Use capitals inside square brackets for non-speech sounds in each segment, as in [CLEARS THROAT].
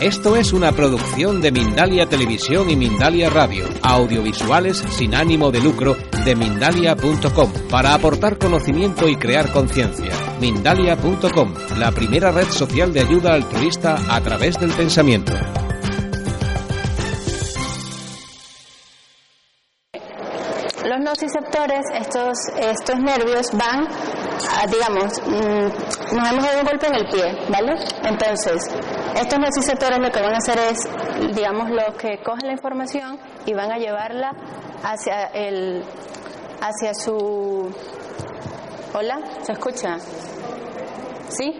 Esto es una producción de Mindalia Televisión y Mindalia Radio, audiovisuales sin ánimo de lucro de mindalia.com, para aportar conocimiento y crear conciencia. Mindalia.com, la primera red social de ayuda altruista a través del pensamiento. Los nociceptores, estos, estos nervios van, digamos, mm, nos hemos dado un golpe en el pie, ¿vale? Entonces, estos nociceptores lo que van a hacer es, digamos, los que cogen la información y van a llevarla hacia el, hacia su, hola, ¿se escucha? ¿Sí?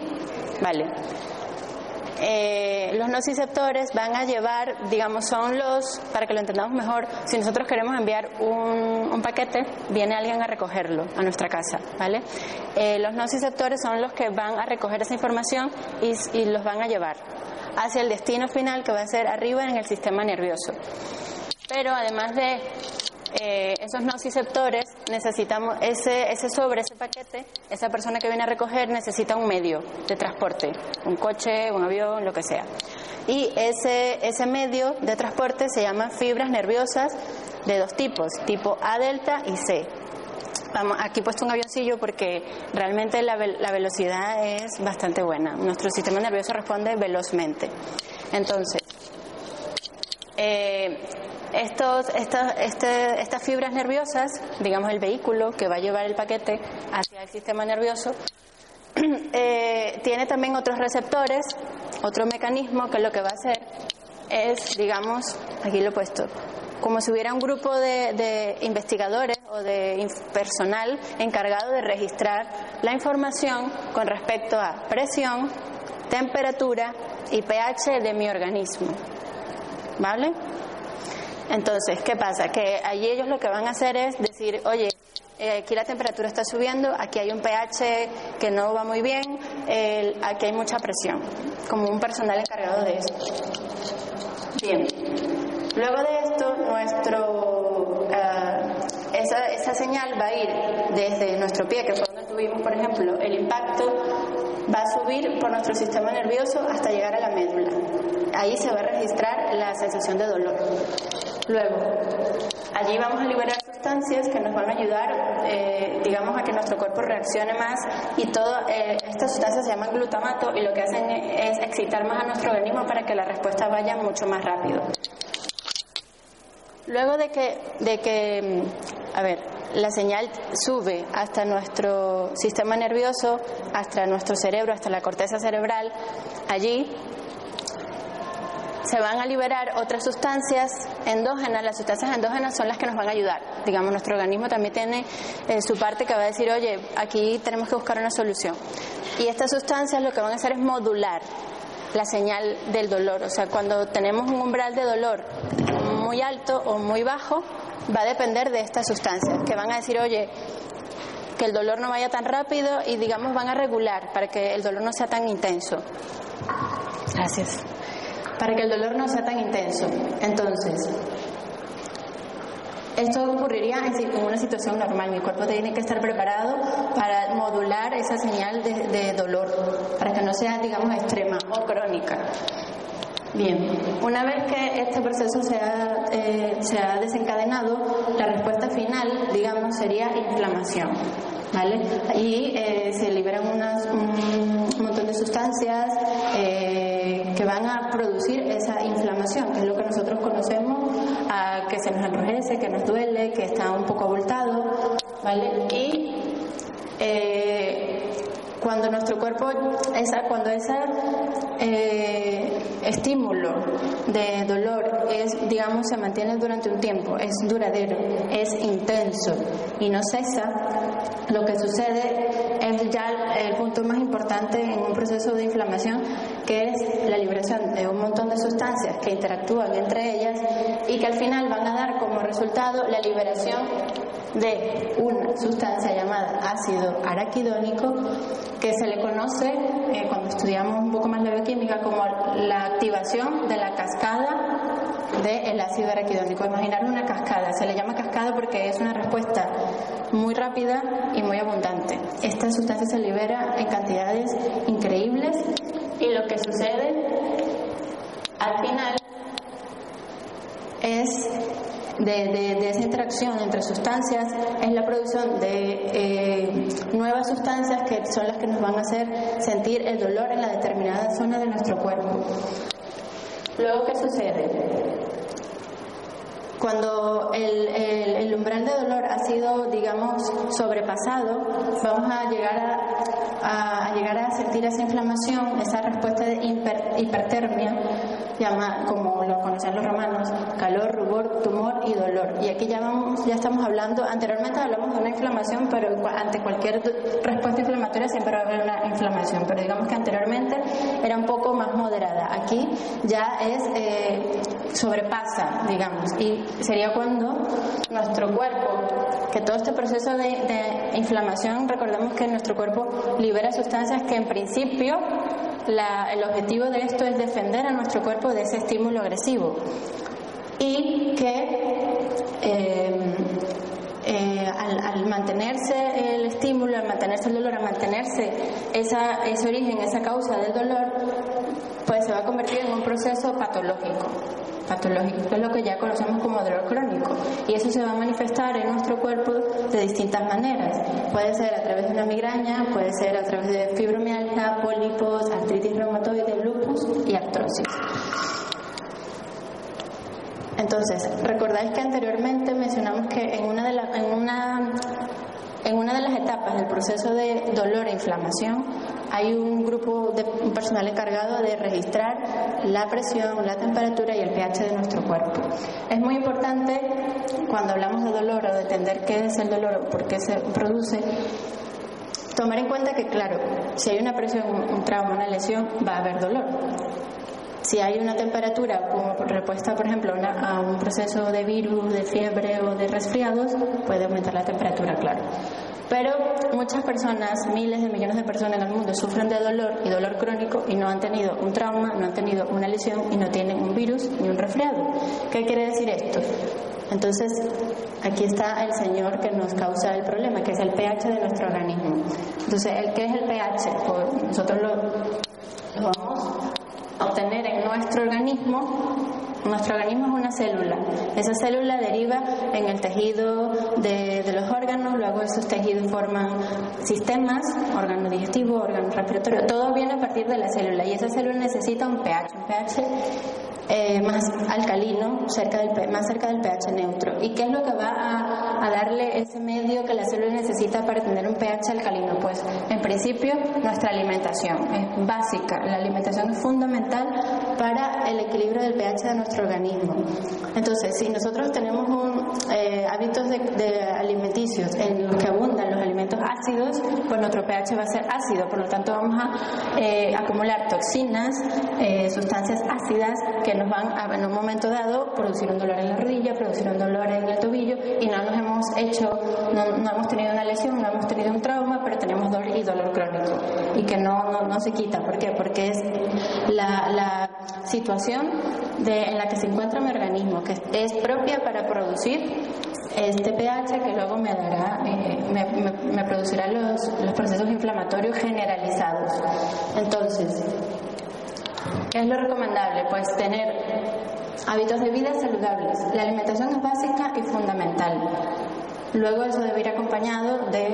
Vale. Eh, los nociceptores van a llevar, digamos, son los, para que lo entendamos mejor, si nosotros queremos enviar un, paquete, viene alguien a recogerlo a nuestra casa, ¿vale? Eh, los nociceptores son los que van a recoger esa información y los van a llevar hacia el destino final que va a ser arriba en el sistema nervioso. Pero además de eh, esos nociceptores necesitamos ese, ese sobre, ese paquete, esa persona que viene a recoger necesita un medio de transporte, un coche, un avión, lo que sea. Y ese, ese medio de transporte se llama fibras nerviosas de dos tipos, tipo A delta y C. Vamos, aquí he puesto un avioncillo porque realmente la, la velocidad es bastante buena. Nuestro sistema nervioso responde velozmente. Entonces, eh, estos, estas, este, estas fibras nerviosas, digamos el vehículo que va a llevar el paquete hacia el sistema nervioso, [CLEARS THROAT] eh, tiene también otros receptores, otro mecanismo que lo que va a hacer es, digamos, aquí lo he puesto, como si hubiera un grupo de, investigadores o de personal encargado de registrar la información con respecto a presión, temperatura y pH de mi organismo. ¿Vale? Entonces, ¿qué pasa? Que allí ellos lo que van a hacer es decir, oye, eh, aquí la temperatura está subiendo, aquí hay un pH que no va muy bien, aquí hay mucha presión, como un personal encargado de esto. Bien, luego de esto, nuestro, esa, esa señal va a ir desde nuestro pie, que fue donde tuvimos, por ejemplo, el impacto, va a subir por nuestro sistema nervioso hasta llegar a la médula. Ahí se va a registrar la sensación de dolor. Luego, allí vamos a liberar sustancias que nos van a ayudar, eh, digamos, a que nuestro cuerpo reaccione más y todas eh, estas sustancias se llaman glutamato y lo que hacen es excitar más a nuestro organismo para que la respuesta vaya mucho más rápido. Luego de que, de que, a ver, la señal sube hasta nuestro sistema nervioso, hasta nuestro cerebro, hasta la corteza cerebral, allí se van a liberar otras sustancias endógenas. Las sustancias endógenas son las que nos van a ayudar. Digamos, nuestro organismo también tiene eh, su parte que va a decir, oye, aquí tenemos que buscar una solución. Y estas sustancias lo que van a hacer es modular la señal del dolor. O sea, cuando tenemos un umbral de dolor muy alto o muy bajo, va a depender de estas sustancias, que van a decir, oye, que el dolor no vaya tan rápido y digamos van a regular para que el dolor no sea tan intenso. Gracias para que el dolor no sea tan intenso. Entonces, esto ocurriría en una situación normal. Mi cuerpo tiene que estar preparado para modular esa señal de, de dolor, para que no sea, digamos, extrema o crónica. Bien, una vez que este proceso se ha, eh, se ha desencadenado, la respuesta final, digamos, sería inflamación. ¿Vale? Y eh, se liberan unas, un montón de sustancias eh, que van a producir esa inflamación, que es lo que nosotros conocemos, que se nos enrojece, que nos duele, que está un poco abultado, ¿vale? Y cuando nuestro cuerpo, esa, cuando ese eh, estímulo de dolor es, digamos, se mantiene durante un tiempo, es duradero, es intenso y no cesa, lo que sucede es ya el punto más importante en un proceso de inflamación, que es la liberación de un montón de sustancias que interactúan entre ellas y que al final van a dar como resultado la liberación de una sustancia llamada ácido araquidónico que se le conoce eh, cuando estudiamos un poco más la bioquímica como la activación de la cascada del de ácido araquidónico. Imaginar una cascada, se le llama cascada porque es una respuesta muy rápida y muy abundante. Esta sustancia se libera en cantidades increíbles y lo que sucede al final es de, esa interacción entre sustancias es la producción de eh, nuevas sustancias que son las que nos van a hacer sentir el dolor en la determinada zona de nuestro cuerpo. Luego, ¿qué sucede? Cuando el, umbral de dolor ha sido, digamos, sobrepasado, vamos a llegar a, llegar a sentir esa inflamación, esa respuesta de hipertermia, llama, como lo conocen los romanos, calor, rubor, tumor y dolor. Y aquí ya, vamos, ya estamos hablando, anteriormente hablamos de una inflamación, pero ante cualquier respuesta inflamatoria siempre va a haber una inflamación, pero digamos que anteriormente era un poco más moderada. Aquí ya es, eh, sobrepasa, digamos, y sería cuando nuestro cuerpo, que todo este proceso de, de inflamación, recordemos que nuestro cuerpo libera sustancias que en principio el objetivo de esto es defender a nuestro cuerpo de ese estímulo agresivo. Y que eh, eh, al, mantenerse el estímulo, al mantenerse el dolor, al mantenerse esa, ese origen, esa causa del dolor, pues se va a convertir en un proceso patológico patológico, es lo que ya conocemos como dolor crónico. Y eso se va a manifestar en nuestro cuerpo de distintas maneras. Puede ser a través de una migraña, puede ser a través de fibromialgia, pólipos, artritis reumatoide, lupus y artrosis. Entonces, recordáis que anteriormente mencionamos que en una de, la, en una de las etapas del proceso de dolor e inflamación hay un grupo de personal encargado de registrar la presión, la temperatura y el pH de nuestro cuerpo. Es muy importante cuando hablamos de dolor o de entender qué es el dolor o por qué se produce, tomar en cuenta que, claro, si hay una presión, un trauma, una lesión, va a haber dolor. Si hay una temperatura como respuesta, por ejemplo, a un proceso de virus, de fiebre o de resfriados, puede aumentar la temperatura, claro. Pero muchas personas, miles de millones de personas en el mundo sufren de dolor y dolor crónico y no han tenido un trauma, no han tenido una lesión y no tienen un virus ni un resfriado. ¿Qué quiere decir esto? Entonces, aquí está el Señor que nos causa el problema, que es el pH de nuestro organismo. Entonces, ¿qué es el pH? Pues nosotros lo, lo vamos a obtener en nuestro organismo nuestro organismo es una célula. Esa célula deriva en el tejido de, los órganos, luego esos tejidos forman sistemas, órgano digestivo, órgano respiratorio. Todo viene a partir de la célula y esa célula necesita un pH, un pH eh, más alcalino, cerca del, más cerca del pH neutro. ¿Y qué es lo que va a, a, darle ese medio que la célula necesita para tener un pH alcalino? Pues en principio nuestra alimentación es básica. La alimentación es fundamental para el equilibrio del pH de nuestro organismo. Entonces, si nosotros tenemos un, eh, hábitos de, alimenticios en los que abundan los alimentos ácidos, pues nuestro pH va a ser ácido, por lo tanto vamos a eh, acumular toxinas, sustancias ácidas que nos van a, en un momento dado, producir un dolor en la rodilla, producir un dolor en el tobillo y no nos hemos hecho, no, hemos tenido una lesión, no hemos tenido un trauma, pero tenemos dolor y dolor crónico y que no, no, se quita. ¿Por qué? Porque es la, la situación de, en la que se encuentra mi organismo, que es propia para producir este pH que luego me dará, eh, me, me, me, producirá los, los procesos inflamatorios generalizados. Entonces, ¿Qué es lo recomendable? Pues tener hábitos de vida saludables. La alimentación es básica y fundamental. Luego eso debe ir acompañado de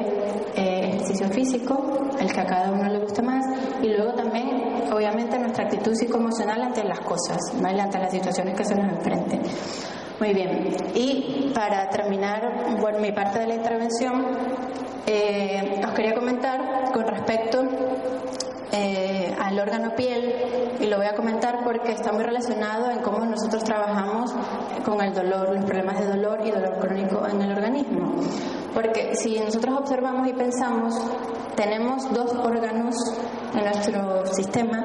eh, ejercicio físico, el que a cada uno le guste más, y luego también, obviamente, nuestra actitud psicoemocional ante las cosas, ante las situaciones que se nos enfrenten. Muy bien, y para terminar bueno, mi parte de la intervención, eh, os quería comentar con respecto eh, al órgano piel y lo voy a comentar porque está muy relacionado en cómo nosotros trabajamos con el dolor, los problemas de dolor y dolor crónico en el organismo. Porque si nosotros observamos y pensamos, tenemos dos órganos en nuestro sistema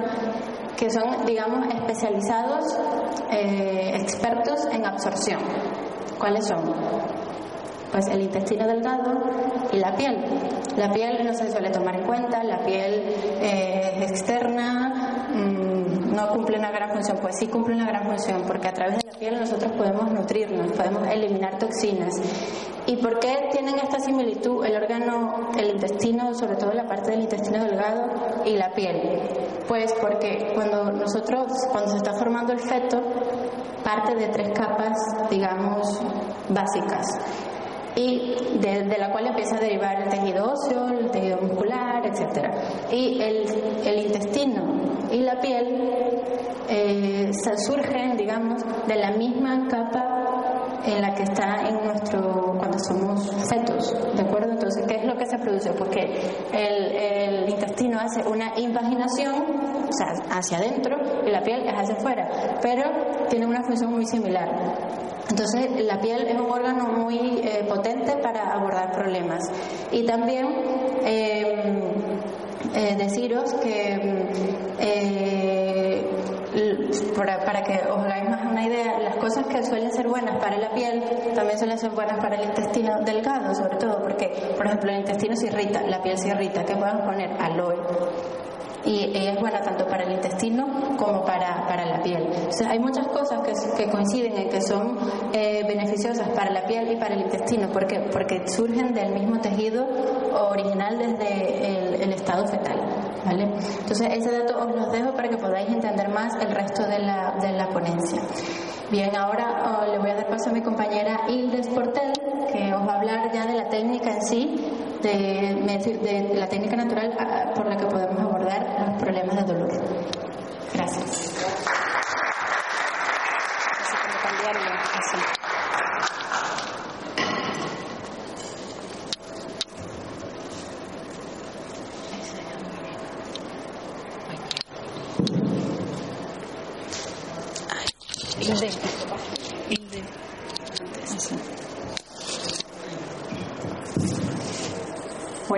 que son, digamos, especializados, eh, expertos en absorción. ¿Cuáles son? Pues el intestino delgado y la piel. La piel no se suele tomar en cuenta, la piel eh, externa, mm, no cumple una gran función. Pues sí cumple una gran función, porque a través de la piel nosotros podemos nutrirnos, podemos eliminar toxinas. ¿Y por qué tienen esta similitud el órgano, el intestino, sobre todo la parte del intestino delgado y la piel? Pues porque cuando nosotros, cuando se está formando el feto, parte de tres capas, digamos, básicas y de, la cual empieza a derivar el tejido óseo, el tejido muscular, etc. Y el, intestino y la piel eh, surgen, digamos, de la misma capa en la que está en nuestro cuando somos fetos, ¿de acuerdo? Entonces, ¿qué es lo que se produce? Porque el, el intestino hace una invaginación, o sea, hacia adentro, y la piel es hacia afuera, pero tiene una función muy similar. Entonces, la piel es un órgano muy eh, potente para abordar problemas. Y también eh, eh, deciros que para, para, que os hagáis más una idea, las cosas que suelen ser buenas para la piel también suelen ser buenas para el intestino delgado, sobre todo porque, por ejemplo, el intestino se irrita, la piel se irrita. ¿Qué podemos poner? Aloe y es buena tanto para el intestino como para, para la piel. hay muchas cosas que, que, coinciden en que son eh, beneficiosas para la piel y para el intestino porque, porque surgen del mismo tejido original desde el, estado fetal. ¿vale? Entonces, ese dato os lo dejo para que podáis entender más el resto de la, de la ponencia. Bien, ahora oh, le voy a dar paso a mi compañera Hildes Portel, que os va a hablar ya de la técnica en sí, de, de la técnica natural ah, por la que podemos abordar los problemas de dolor. Gracias.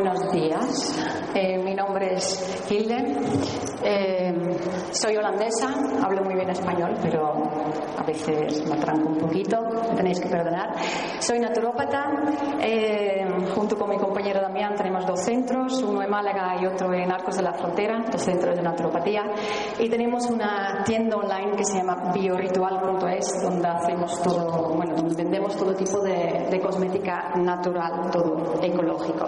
Buenos días, eh, mi nombre es Hilde, eh, soy holandesa, hablo muy bien español, pero a veces me tranco un poquito, me tenéis que perdonar. Soy naturópata, eh, junto con mi compañero Damián tenemos dos centros, uno en Málaga y otro en Arcos de la Frontera, dos centros de naturopatía, y tenemos una tienda online que se llama bioritual.es, donde hacemos todo, bueno, donde vendemos todo tipo de, de cosmética natural, todo ecológico.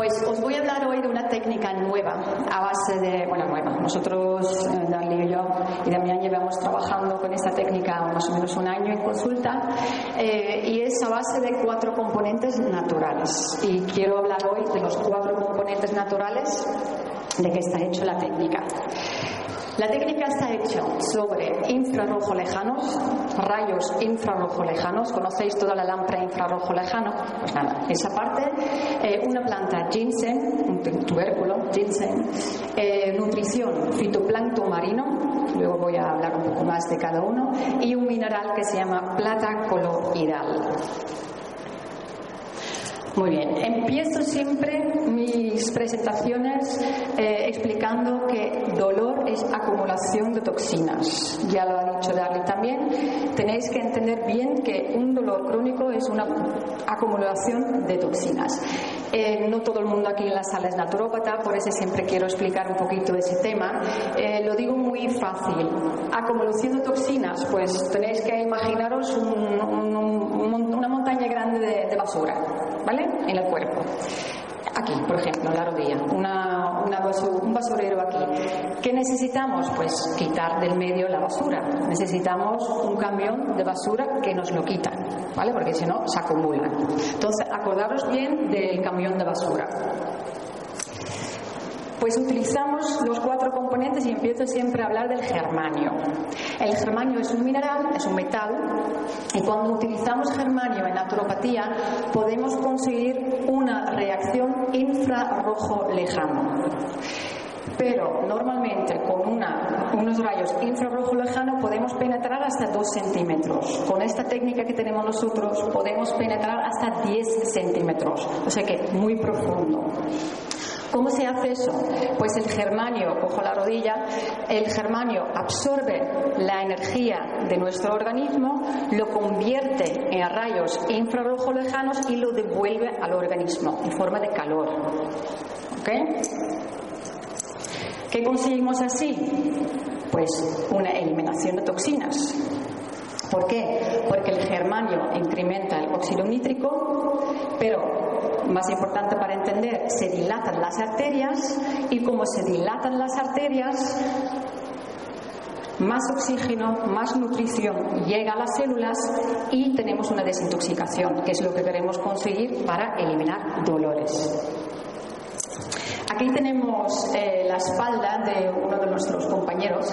Pues os voy a hablar hoy de una técnica nueva, a base de, bueno, nueva. Nosotros, eh, Dani y yo y Damián llevamos trabajando con esta técnica más o menos un año en consulta eh, y es a base de cuatro componentes naturales. Y quiero hablar hoy de los cuatro componentes naturales de que está hecho la técnica. La técnica está hecha sobre infrarrojo lejanos, rayos infrarrojo lejanos. ¿Conocéis toda la lámpara infrarrojo lejano? Pues nada, esa parte, eh, una planta ginseng, un tubérculo ginseng, eh, nutrición fitoplancton marino, luego voy a hablar un poco más de cada uno, y un mineral que se llama plata coloidal. Muy bien, empiezo siempre mis presentaciones eh, explicando que dolor es acumulación de toxinas. Ya lo ha dicho Darly también. Tenéis que entender bien que un dolor crónico es una acumulación de toxinas. Eh, no todo el mundo aquí en la sala es naturópata, por eso siempre quiero explicar un poquito ese tema. Eh, lo digo muy fácil. Acumulación de toxinas, pues tenéis que imaginaros una montaña grande de basura. ¿Vale? En el cuerpo. Aquí, por ejemplo, la rodilla, una, un basurero aquí. ¿Qué necesitamos? Pues quitar del medio la basura. Necesitamos un camión de basura que nos lo quita, ¿vale? Porque si no, se acumula. Entonces, acordaros bien del camión de basura. Pues utilizamos los cuatro componentes y empiezo siempre a hablar del germanio. El germanio es un mineral, es un metal, y cuando utilizamos germanio en naturopatía podemos conseguir una reacción infrarrojo lejano pero normalmente con unos rayos infrarrojo lejano podemos penetrar hasta 2 centímetros. Con esta técnica que tenemos nosotros podemos penetrar hasta 10 centímetros, o sea que muy profundo. ¿Cómo se hace eso? Pues el germanio, cojo la rodilla, el germanio absorbe la energía de nuestro organismo, lo convierte en rayos infrarrojo lejanos y lo devuelve al organismo en forma de calor. ¿Qué conseguimos así? Pues una eliminación de toxinas. ¿Por qué? Porque el germanio incrementa el óxido nítrico, pero más importante para entender, se dilatan las arterias y como se dilatan las arterias, más oxígeno, más nutrición llega a las células y tenemos una desintoxicación, que es lo que queremos conseguir para eliminar dolores. Aquí tenemos eh, la espalda de uno de nuestros compañeros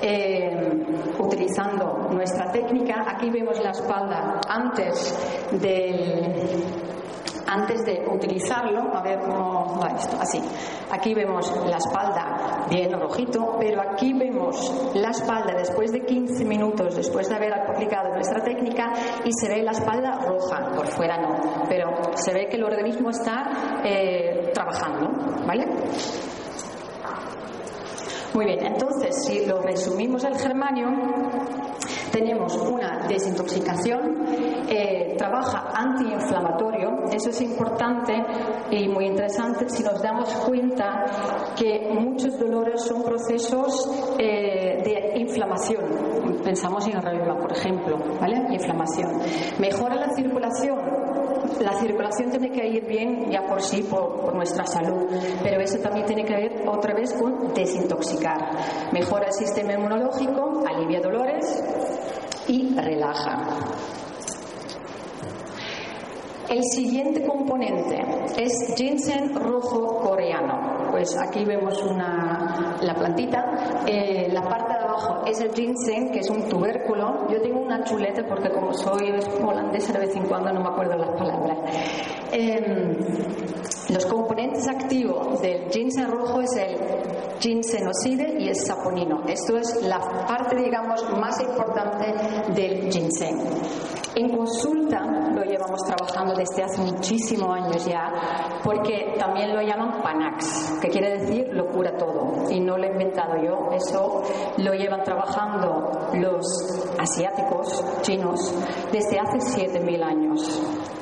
eh, utilizando nuestra técnica. Aquí vemos la espalda antes del antes de utilizarlo, a ver cómo va esto, así. Aquí vemos la espalda bien rojito, pero aquí vemos la espalda después de 15 minutos, después de haber aplicado nuestra técnica, y se ve la espalda roja, por fuera no, pero se ve que el organismo está eh, trabajando, ¿vale? Muy bien, entonces si lo resumimos el germanio, tenemos una desintoxicación, eh, trabaja antiinflamatorio, eso es importante y muy interesante si nos damos cuenta que muchos dolores son procesos eh, de inflamación. Pensamos en reuma, por ejemplo, ¿vale? Inflamación. Mejora la circulación, la circulación tiene que ir bien ya por sí, por, nuestra salud, pero eso también tiene que ver otra vez con desintoxicar. Mejora el sistema inmunológico, alivia dolores y relaja. El siguiente componente es ginseng rojo coreano. Pues aquí vemos una, la plantita. Eh, la parte de abajo es el ginseng, que es un tubérculo. Yo tengo una chuleta porque como soy holandesa de vez en cuando no me acuerdo las palabras. Em, los componentes activos del ginseng rojo es el ginsenoside y el saponino. Esto es la parte, digamos, más importante del ginseng. En consulta lo llevamos trabajando desde hace muchísimos años ya, porque también lo llaman Panax, que quiere decir lo cura todo. Y no lo he inventado yo, eso lo llevan trabajando los asiáticos, chinos, desde hace 7.000 años.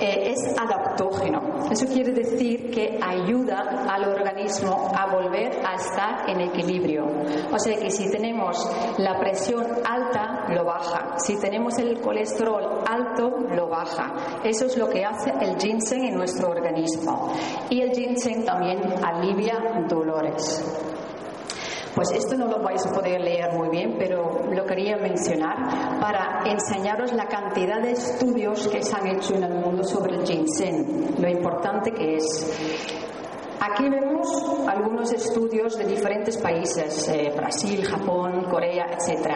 Eh, es adaptógeno. Eso quiere decir que ayuda al organismo a volver a estar en equilibrio. O sea que si tenemos la presión alta, lo baja. Si tenemos el colesterol alto, lo baja. Eso es lo que hace el ginseng en nuestro organismo. Y el ginseng también alivia dolores. Pues esto no lo vais a poder leer muy bien, pero lo quería mencionar para enseñaros la cantidad de estudios que se han hecho en el mundo sobre el ginseng, lo importante que es. Aquí vemos algunos estudios de diferentes países, eh, Brasil, Japón, Corea, etc.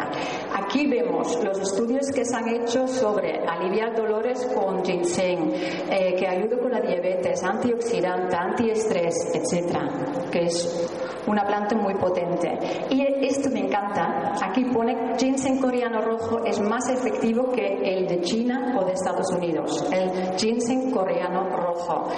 Aquí vemos los estudios que se han hecho sobre aliviar dolores con ginseng, eh, que ayuda con la diabetes, antioxidante, antiestrés, etc. Que es una planta muy potente. Y esto me encanta. Aquí pone ginseng coreano rojo es más efectivo que el de China o de Estados Unidos. El ginseng coreano rojo.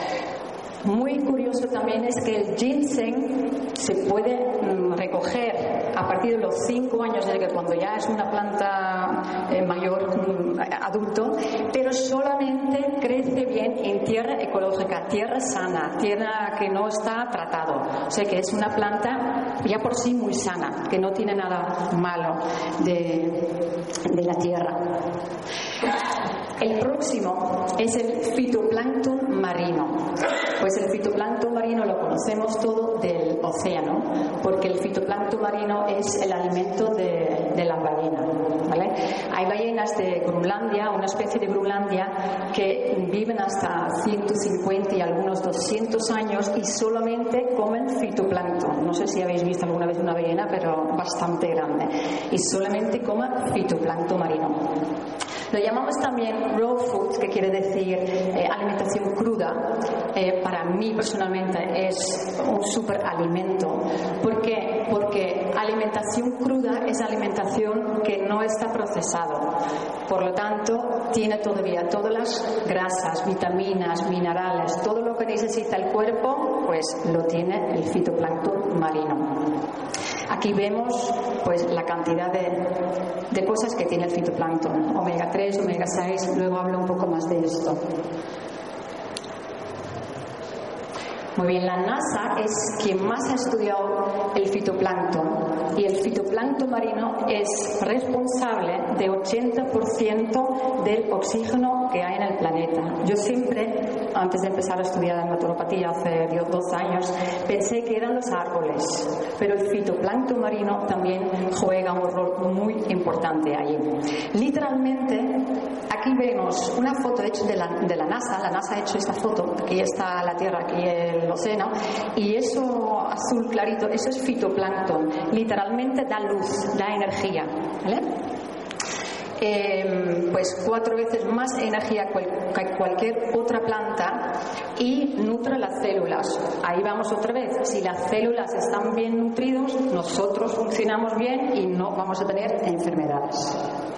Muy curioso también es que el ginseng se puede mm, recoger a partir de los 5 años, de que cuando ya es una planta eh, mayor, mm, adulto, pero solamente crece bien en tierra ecológica, tierra sana, tierra que no está tratado. O sea que es una planta ya por sí muy sana, que no tiene nada malo de, de la tierra. El próximo es el fitoplancton marino. Pues el fitoplancton marino lo conocemos todo del océano, porque el fitoplancton marino es el alimento de, la ballena. Hay ballenas de Groenlandia, una especie de Groenlandia, que viven hasta 150 y algunos 200 años y solamente comen fitoplancton. No sé si habéis visto alguna vez una ballena, pero bastante grande. Y solamente comen fitoplancton marino. Lo llamamos también raw food, que quiere decir eh, alimentación cruda. Eh, para mí personalmente es un superalimento. ¿Por qué? Porque alimentación cruda es alimentación que no está procesado. Por lo tanto, tiene todavía todas las grasas, vitaminas, minerales, todo lo que necesita el cuerpo, pues lo tiene el fitoplancton marino. Aquí vemos pues la cantidad de, cosas que tiene el fitoplancton, omega 3, omega 6, luego hablo un poco más de esto. Muy bien, la NASA es quien más ha estudiado el fitoplancton y el fitoplancton marino es responsable de 80% del oxígeno que hay en el planeta. Yo siempre, antes de empezar a estudiar naturopatía hace dos años, pensé que eran los árboles, pero el fitoplancton marino también juega un rol muy importante ahí. Literalmente, aquí vemos una foto hecha de la, de la NASA, la NASA ha hecho esta foto, aquí está la Tierra, aquí el océano, y eso azul clarito, eso es fitoplancton, literalmente da luz, da energía. ¿vale? Em, pues cuatro veces más energía que cualquier otra planta y nutre las células. Ahí vamos otra vez. Si las células están bien nutridas, nosotros funcionamos bien y no vamos a tener enfermedades.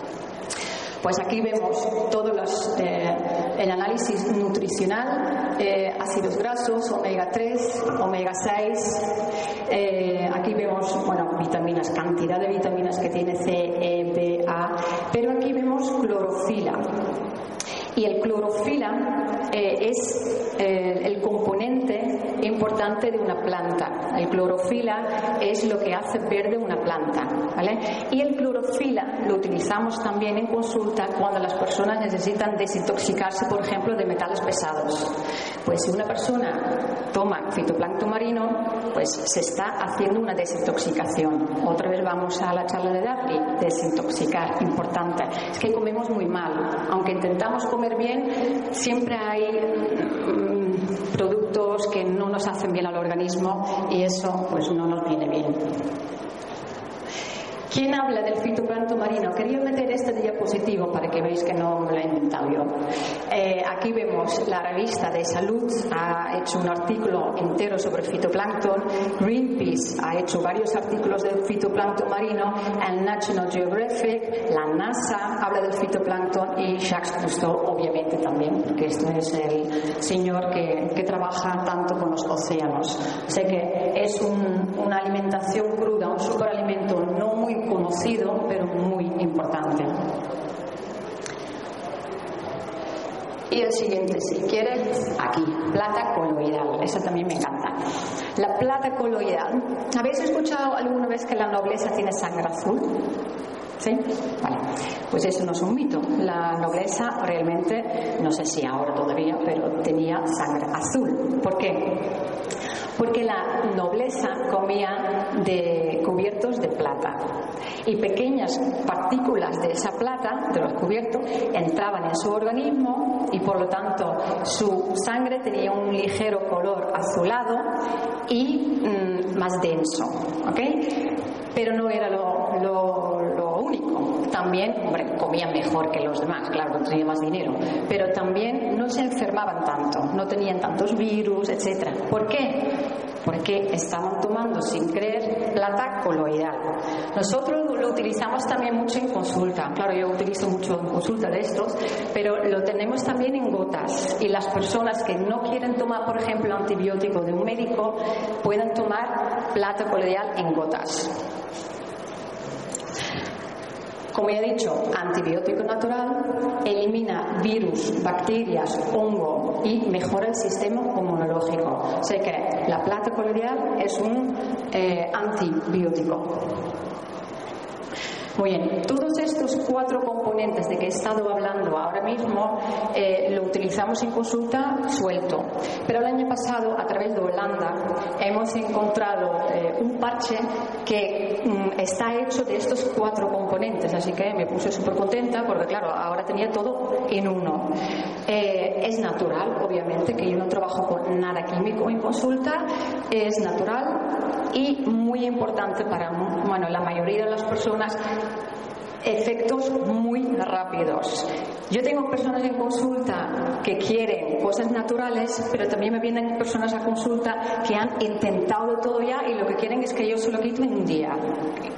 Pues aquí vemos todo eh, el análisis nutricional, eh, ácidos grasos, omega 3, omega 6. Eh, aquí vemos, bueno, vitaminas, cantidad de vitaminas que tiene C, E, B, A. Pero aquí vemos clorofila. Y el clorofila es el componente importante de una planta. El clorofila es lo que hace verde una planta. ¿vale? Y el clorofila lo utilizamos también en consulta cuando las personas necesitan desintoxicarse, por ejemplo, de metales pesados. Pues si una persona toma fitoplancton marino, pues se está haciendo una desintoxicación. Otra vez vamos a la charla de Daphne, desintoxicar, importante. Es que comemos muy mal. Aunque intentamos comer bien, siempre hay mm, productos que no nos hacen bien al organismo y eso pues no nos viene bien. ¿Quién habla del fitoplancton marino? Quería meter este diapositivo para que veáis que no lo he inventado yo. Eh, aquí vemos la revista de salud ha hecho un artículo entero sobre el fitoplancton, Greenpeace ha hecho varios artículos del fitoplancton marino, el National Geographic, la NASA habla del fitoplancton y Jacques Cousteau obviamente también, porque esto es el señor que, que trabaja tanto con los océanos. Sé que es un, una alimentación cruda, un superalimento no muy conocido, pero muy importante. Y el siguiente, si quieres, aquí, plata coloidal. Esa también me encanta. La plata coloidal. ¿Habéis escuchado alguna vez que la nobleza tiene sangre azul? ¿Sí? Pues eso no es un mito. La nobleza realmente, no sé si ahora todavía, pero tenía sangre azul. ¿Por qué? Porque la nobleza comía de cubiertos de plata y pequeñas partículas de esa plata, de los cubiertos, entraban en su organismo y por lo tanto su sangre tenía un ligero color azulado y mm, más denso. Pero no era lo. También, hombre, comían mejor que los demás, claro, tenían más dinero, pero también no se enfermaban tanto, no tenían tantos virus, etcétera. ¿Por qué? Porque estaban tomando sin creer plata coloidal. Nosotros lo utilizamos también mucho en consulta. Claro, yo utilizo mucho en consulta de estos, pero lo tenemos también en gotas. Y las personas que no quieren tomar, por ejemplo, antibiótico de un médico, pueden tomar plata coloidal en gotas. Como ya he dicho, antibiótico natural, elimina virus, bacterias, hongo y mejora el sistema inmunológico. Sé que la plata coloidal es un eh, antibiótico. Muy bien, todos estos cuatro componentes de que he estado hablando ahora mismo eh, lo utilizamos en consulta suelto. Pero el año pasado, a través de Holanda, hemos encontrado eh, un parche que mm, está hecho de estos cuatro componentes, así que me puse súper contenta porque, claro, ahora tenía todo en uno. Eh, es natural, obviamente, que yo no trabajo con nada químico en consulta, es natural y muy importante para bueno, la mayoría de las personas efectos muy rápidos. Yo tengo personas en consulta que quieren cosas naturales, pero también me vienen personas a consulta que han intentado todo ya y lo que quieren es que yo se lo quito en un día,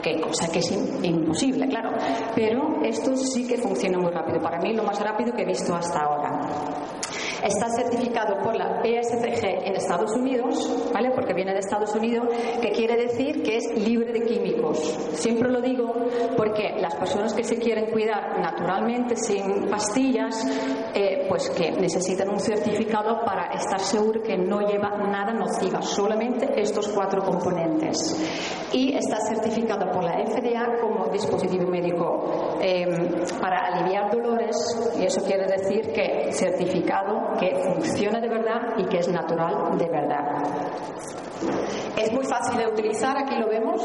que cosa que es imposible, claro. Pero esto sí que funciona muy rápido. Para mí lo más rápido que he visto hasta ahora. Está certificado por la PSCG en Estados Unidos, ¿vale? Porque viene de Estados Unidos, que quiere decir que es libre de químicos. Siempre lo digo porque las personas que se quieren cuidar naturalmente, sin pastillas, eh, pues que necesitan un certificado para estar seguro que no lleva nada nociva, solamente estos cuatro componentes. Y está certificado por la FDA como dispositivo médico em, para aliviar dolores, y eso quiere decir que certificado que funciona de verdad y que es natural de verdad. Es muy fácil de utilizar, aquí lo vemos.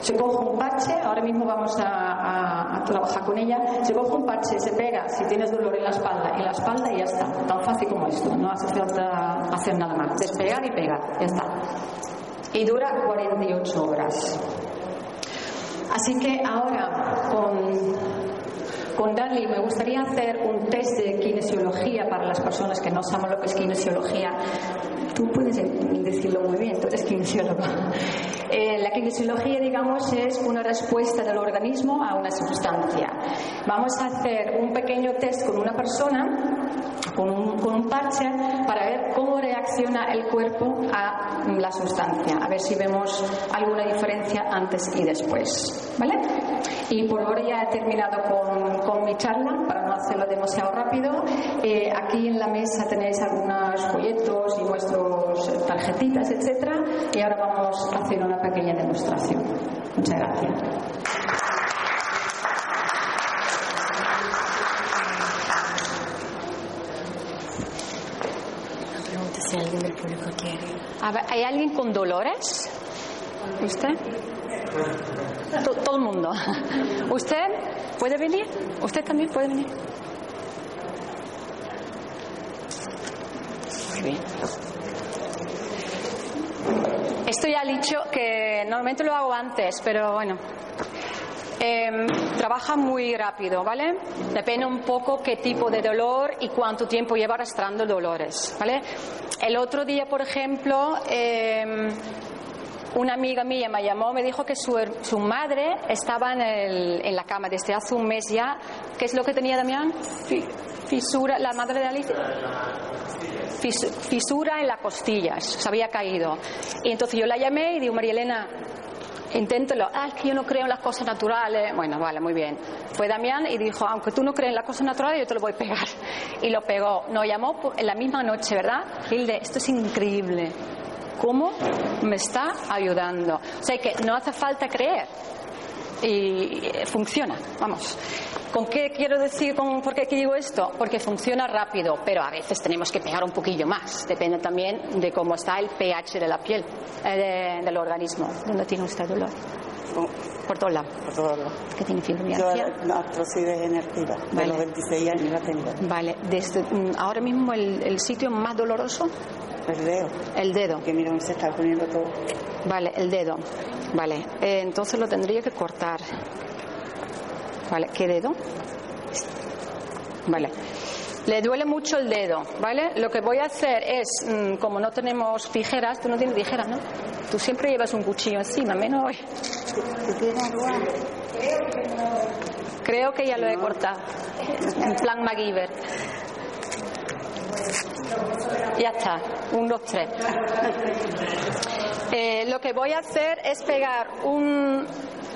Se coge un parche, ahora mismo vamos a, trabajar con ella. Se coge un parche, se pega si tienes dolor en la espalda, en la espalda y ya está. Tan fácil como esto, no hace falta hacer nada más. Despegar y pegar, ya está. Y dura 48 horas. Así que ahora con con Dali me gustaría hacer un test de kinesiología para las personas que no saben lo que es kinesiología. Tú puedes decirlo muy bien, tú eres kinesiólogo. [LAUGHS] Eh, la kinesiología, digamos, es una respuesta del organismo a una sustancia. Vamos a hacer un pequeño test con una persona, con un, con un parche, para ver cómo reacciona el cuerpo a la sustancia, a ver si vemos alguna diferencia antes y después. ¿Vale? Y por ahora ya he terminado con, con mi charla, para no hacerlo demasiado rápido. Eh, aquí en la mesa tenéis algunos folletos y vuestros tarjetitas, etcétera, y ahora vamos a hacer una pequeña demostración. Muchas gracias. si alguien del público quiere. ¿Hay alguien con dolores? ¿Usted? Todo el mundo. ¿Usted puede venir? ¿Usted también puede venir? Muy bien. Esto ya he dicho que normalmente lo hago antes, pero bueno. Em, trabaja muy rápido, ¿vale? Depende un poco qué tipo de dolor y cuánto tiempo lleva arrastrando dolores, ¿vale? El otro día, por ejemplo, eh, una amiga mía me llamó, me dijo que su, su madre estaba en, el, en, la cama desde hace un mes ya. ¿Qué es lo que tenía Damián? Fisura, la madre de Alicia. fisura en las costillas, se había caído. Y entonces yo la llamé y digo, María Elena, inténtelo. Ah, es que yo no creo en las cosas naturales. Bueno, vale, muy bien. Fue Damián y dijo, aunque tú no crees en las cosas naturales, yo te lo voy a pegar. [LAUGHS] Y lo pegó. Nos llamó en la misma noche, ¿verdad? Hilde, esto es increíble cómo me está ayudando. O sea que no hace falta creer y funciona, vamos. ¿Con qué quiero decir, con, por qué digo esto? Porque funciona rápido, pero a veces tenemos que pegar un poquillo más. Depende también de cómo está el pH de la piel, eh, del organismo. ¿Dónde tiene usted dolor? Por todos lados. Por todos lados. ¿Qué tiene fibromialgia? Yo la artrosis degenerativa. De vale. los 26 años la tengo. Vale. Desde, mm, ahora mismo el, el sitio más doloroso el dedo. El dedo. Que mira, se está poniendo todo. Vale, el dedo. Vale, eh, entonces lo tendría que cortar. Vale, ¿qué dedo? Vale. Le duele mucho el dedo, ¿vale? Lo que voy a hacer es, mm, como no tenemos tijeras, tú no tienes tijeras, ¿no? Tú siempre llevas un cuchillo encima, menos hoy. Creo que ya lo he cortado. En plan MacGyver. Ya está, un, dos, tres. Eh, lo que voy a hacer es pegar un,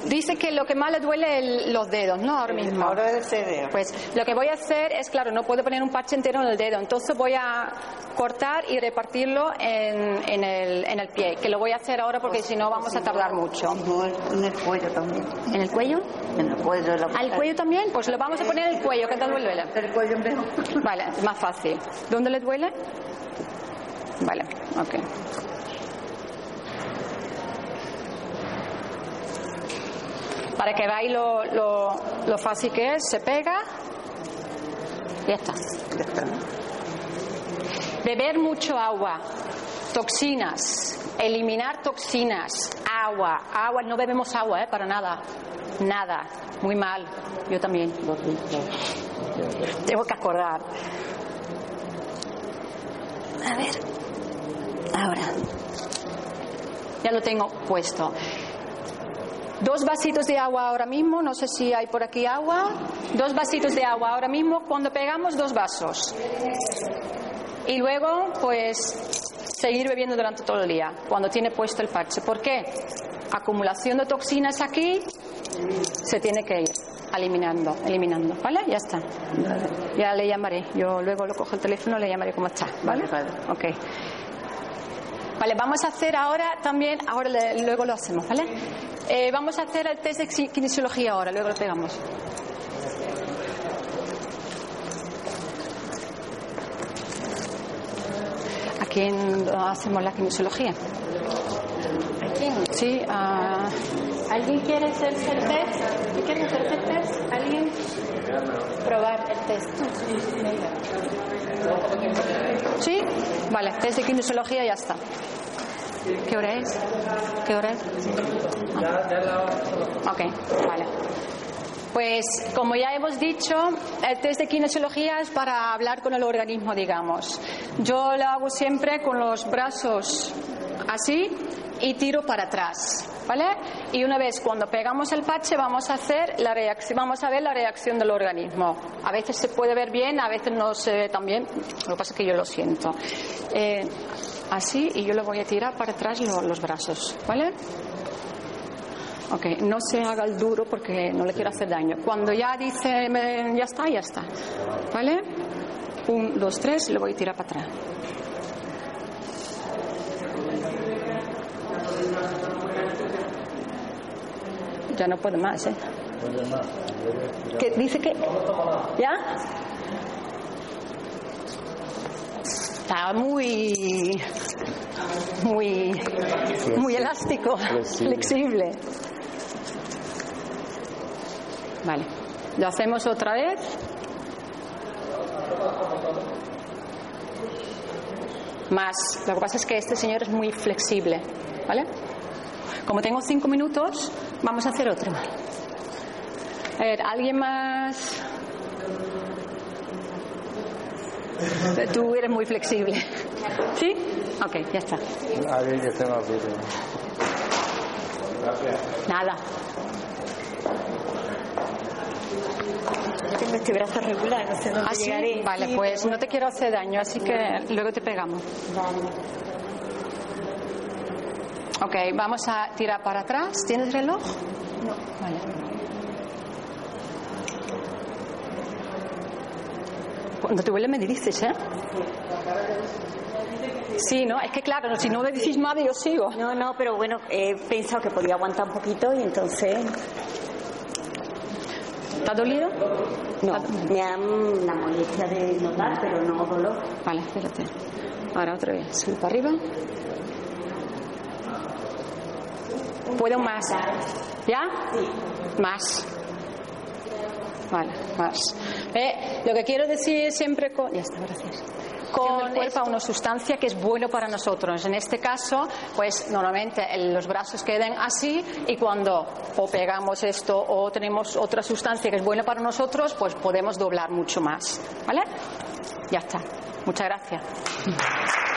Dice que lo que más le duele es los dedos, ¿no? Ahora mismo. Ahora el dedo. Pues lo que voy a hacer es, claro, no puedo poner un parche entero en el dedo, entonces voy a cortar y repartirlo en, en, el, en el pie, que lo voy a hacer ahora porque si no vamos a tardar mucho. en el cuello también. ¿En el cuello? En el cuello. ¿Al cuello también? Pues lo vamos a poner en el cuello, ¿qué tal duele? El cuello mejor. Vale, más fácil. ¿Dónde le duele? Vale, ok. Para que veáis lo, lo, lo fácil que es, se pega y ya está. Ya está. Beber mucho agua, toxinas, eliminar toxinas, agua, agua, no bebemos agua, ¿eh? Para nada, nada, muy mal, yo también. Tengo que acordar. A ver, ahora. Ya lo tengo puesto. Dos vasitos de agua ahora mismo, no sé si hay por aquí agua. Dos vasitos de agua ahora mismo, cuando pegamos dos vasos. Y luego, pues, seguir bebiendo durante todo el día, cuando tiene puesto el parche. ¿Por qué? Acumulación de toxinas aquí se tiene que ir eliminando, eliminando, ¿vale? Ya está. Ya le llamaré. Yo luego lo cojo el teléfono, le llamaré cómo está, ¿vale? Ok. Vale, vamos a hacer ahora también, ahora le- luego lo hacemos, ¿vale? Eh, vamos a hacer el test de kinesiología ahora, luego lo pegamos. ¿A quién hacemos la kinesiología? ¿A quién? Sí, a... ¿Alguien quiere hacerse el test? ¿Quiere hacerse el test? ¿Alguien? Probar el test. ¿Sí? Vale, test de kinesiología ya está. ¿Qué hora es? ¿Qué hora es? Ah. Ok, vale. Pues como ya hemos dicho, el test de kinesiología es para hablar con el organismo, digamos. Yo lo hago siempre con los brazos así y tiro para atrás, ¿vale? Y una vez cuando pegamos el parche vamos a hacer la reacción, vamos a ver la reacción del organismo. A veces se puede ver bien, a veces no se ve tan bien. Lo que pasa es que yo lo siento. Eh, así y yo le voy a tirar para atrás lo- los brazos, ¿vale? Ok, no se haga el duro porque no le quiero hacer daño. Cuando ya dice ya está, ya está. ¿Vale? Un, dos, tres, le voy a tirar para atrás. Ya no puede más, ¿eh? ¿Qué, ¿Dice que.? ¿Ya? Está muy. Muy. Muy elástico, flexible. Vale. Lo hacemos otra vez. Más. Lo que pasa es que este señor es muy flexible. ¿Vale? Como tengo cinco minutos, vamos a hacer otro. A ver, ¿alguien más? Tú eres muy flexible. ¿Sí? Ok, ya está. Alguien que esté más bien. Nada. Tengo este brazo regular, no sé dónde ¿Ah, sí? llegaré. Vale, Sí, pues no te quiero hacer daño, así que luego te pegamos. Ok, vamos a tirar para atrás. ¿Tienes reloj? No. Vale. Cuando te huele me dices, ¿eh? Sí, ¿no? Es que claro, si no me decís nada yo sigo. No, no, pero bueno, he pensado que podía aguantar un poquito y entonces. ¿Te ha dolido? No, me dan la molestia de notar, pero no dolor. Vale, espérate. Ahora otra vez. Sube para arriba. ¿Puedo más? ¿Ya? Sí. Más. Vale, más. Eh, lo que quiero decir siempre con... Ya está, gracias. Con el cuerpo a una sustancia que es bueno para nosotros. En este caso, pues normalmente los brazos quedan así y cuando o pegamos esto o tenemos otra sustancia que es buena para nosotros, pues podemos doblar mucho más. ¿Vale? Ya está. Muchas gracias.